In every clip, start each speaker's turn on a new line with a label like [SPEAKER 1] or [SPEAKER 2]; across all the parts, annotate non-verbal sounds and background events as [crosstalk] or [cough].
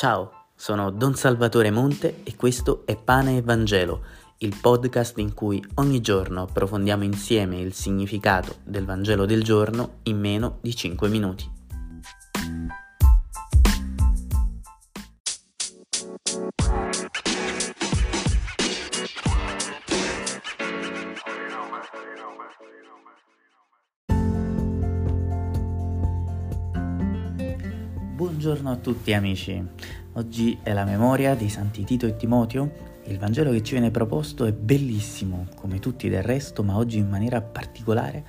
[SPEAKER 1] Ciao, sono Don Salvatore Monte e questo è Pane e Vangelo, il podcast in cui ogni giorno approfondiamo insieme il significato del Vangelo del giorno in meno di 5 minuti. Buongiorno a tutti amici, oggi è la memoria di Santi Tito e Timoteo. Il Vangelo che ci viene proposto è bellissimo, come tutti del resto, ma oggi in maniera particolare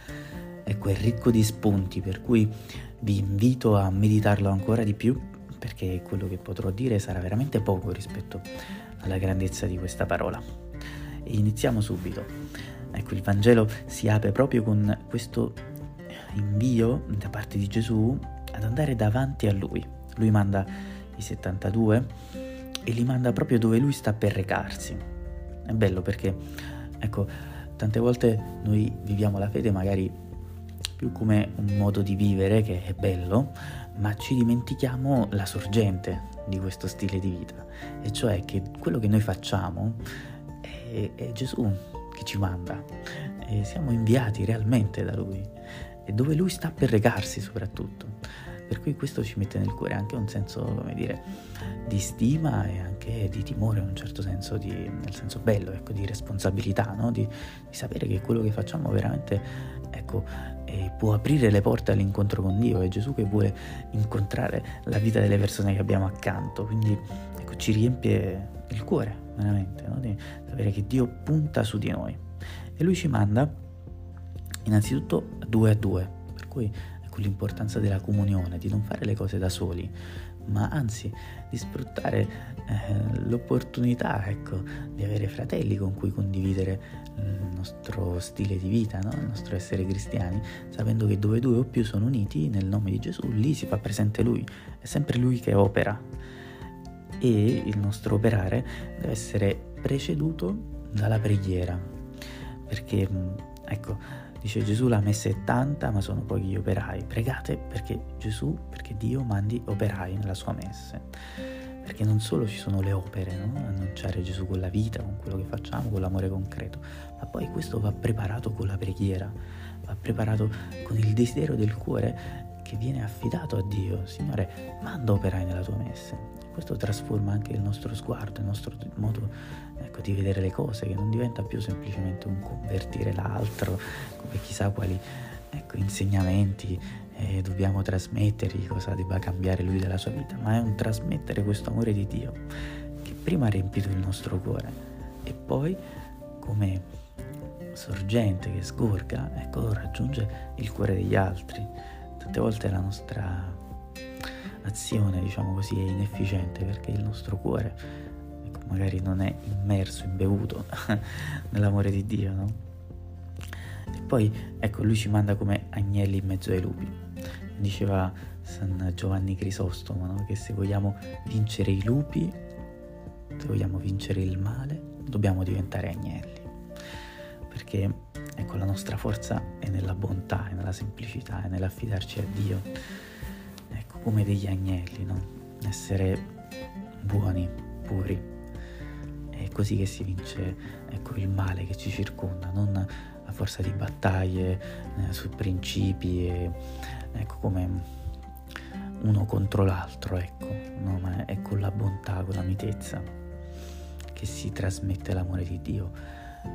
[SPEAKER 1] ecco, è ricco di spunti, per cui vi invito a meditarlo ancora di più, perché quello che potrò dire sarà veramente poco rispetto alla grandezza di questa parola. E iniziamo subito. Ecco, il Vangelo si apre proprio con questo invio da parte di Gesù ad andare davanti a lui. Lui manda i 72 e li manda proprio dove lui sta per recarsi. È bello perché, ecco, tante volte noi viviamo la fede magari più come un modo di vivere che è bello, ma ci dimentichiamo la sorgente di questo stile di vita, e cioè che quello che noi facciamo è, è Gesù che ci manda, e siamo inviati realmente da Lui, e dove Lui sta per recarsi soprattutto. Per cui questo ci mette nel cuore anche un senso, come dire, di stima e anche di timore, un certo senso, di, nel senso bello, ecco, di responsabilità, no? di, di, sapere che quello che facciamo veramente, ecco, eh, può aprire le porte all'incontro con Dio. È Gesù che vuole incontrare la vita delle persone che abbiamo accanto. Quindi, ecco, ci riempie il cuore, veramente, no? di sapere che Dio punta su di noi. E Lui ci manda innanzitutto due a due, per cui con l'importanza della comunione, di non fare le cose da soli, ma anzi di sfruttare eh, l'opportunità ecco, di avere fratelli con cui condividere il nostro stile di vita, no? il nostro essere cristiani, sapendo che dove due o più sono uniti nel nome di Gesù, lì si fa presente Lui, è sempre Lui che opera. E il nostro operare deve essere preceduto dalla preghiera, perché ecco, Dice Gesù la messa è tanta ma sono pochi gli operai. Pregate perché Gesù, perché Dio mandi operai nella sua messa. Perché non solo ci sono le opere, no? annunciare Gesù con la vita, con quello che facciamo, con l'amore concreto, ma poi questo va preparato con la preghiera, va preparato con il desiderio del cuore che viene affidato a Dio. Signore, manda operai nella tua messa. Questo trasforma anche il nostro sguardo, il nostro modo ecco, di vedere le cose, che non diventa più semplicemente un convertire l'altro, come chissà quali ecco, insegnamenti eh, dobbiamo trasmettergli, cosa debba cambiare lui della sua vita, ma è un trasmettere questo amore di Dio che prima ha riempito il nostro cuore e poi come sorgente che sgorga, ecco, raggiunge il cuore degli altri. Tante volte la nostra azione, diciamo così, è inefficiente perché il nostro cuore ecco, magari non è immerso, imbevuto [laughs] nell'amore di Dio, no? E poi, ecco, lui ci manda come agnelli in mezzo ai lupi. Diceva San Giovanni Crisostomo, no? Che se vogliamo vincere i lupi, se vogliamo vincere il male, dobbiamo diventare agnelli. Perché, ecco, la nostra forza è nella bontà, è nella semplicità, è nell'affidarci a Dio come degli agnelli, no? Essere buoni, puri. È così che si vince ecco, il male che ci circonda, non a forza di battaglie eh, su principi, e, ecco come uno contro l'altro, ecco, no? ma è con la bontà, con la mitezza che si trasmette l'amore di Dio,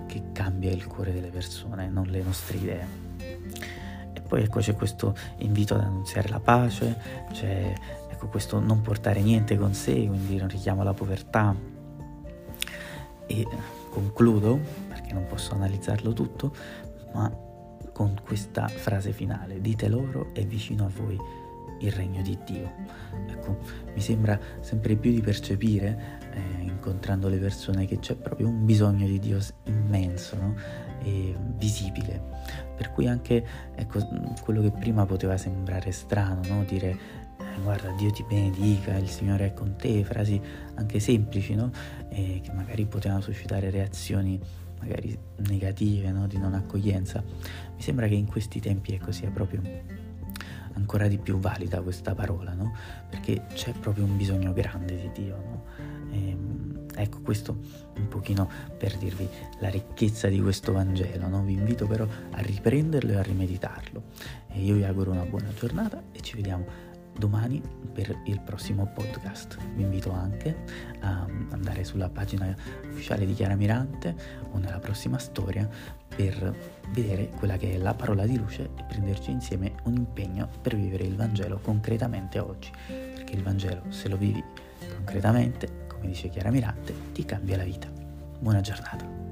[SPEAKER 1] che cambia il cuore delle persone, non le nostre idee. Poi ecco c'è questo invito ad annunziare la pace, c'è ecco, questo non portare niente con sé, quindi un richiamo alla povertà. E concludo, perché non posso analizzarlo tutto, ma con questa frase finale, dite loro è vicino a voi il regno di Dio. Ecco, mi sembra sempre più di percepire, eh, incontrando le persone, che c'è proprio un bisogno di Dio immenso no? e visibile. Per cui anche ecco, quello che prima poteva sembrare strano, no? dire eh, guarda Dio ti benedica, il Signore è con te, frasi anche semplici no? e che magari potevano suscitare reazioni magari negative, no? di non accoglienza. Mi sembra che in questi tempi ecco, sia proprio ancora di più valida questa parola, no? Perché c'è proprio un bisogno grande di Dio, no? E, ehm, ecco questo un pochino per dirvi la ricchezza di questo Vangelo, no? Vi invito però a riprenderlo e a rimeditarlo. E io vi auguro una buona giornata e ci vediamo domani per il prossimo podcast. Vi invito anche a andare sulla pagina ufficiale di Chiara Mirante o nella prossima storia per vedere quella che è la parola di luce e prenderci insieme un impegno per vivere il Vangelo concretamente oggi, perché il Vangelo se lo vivi concretamente, come dice Chiara Mirante, ti cambia la vita. Buona giornata.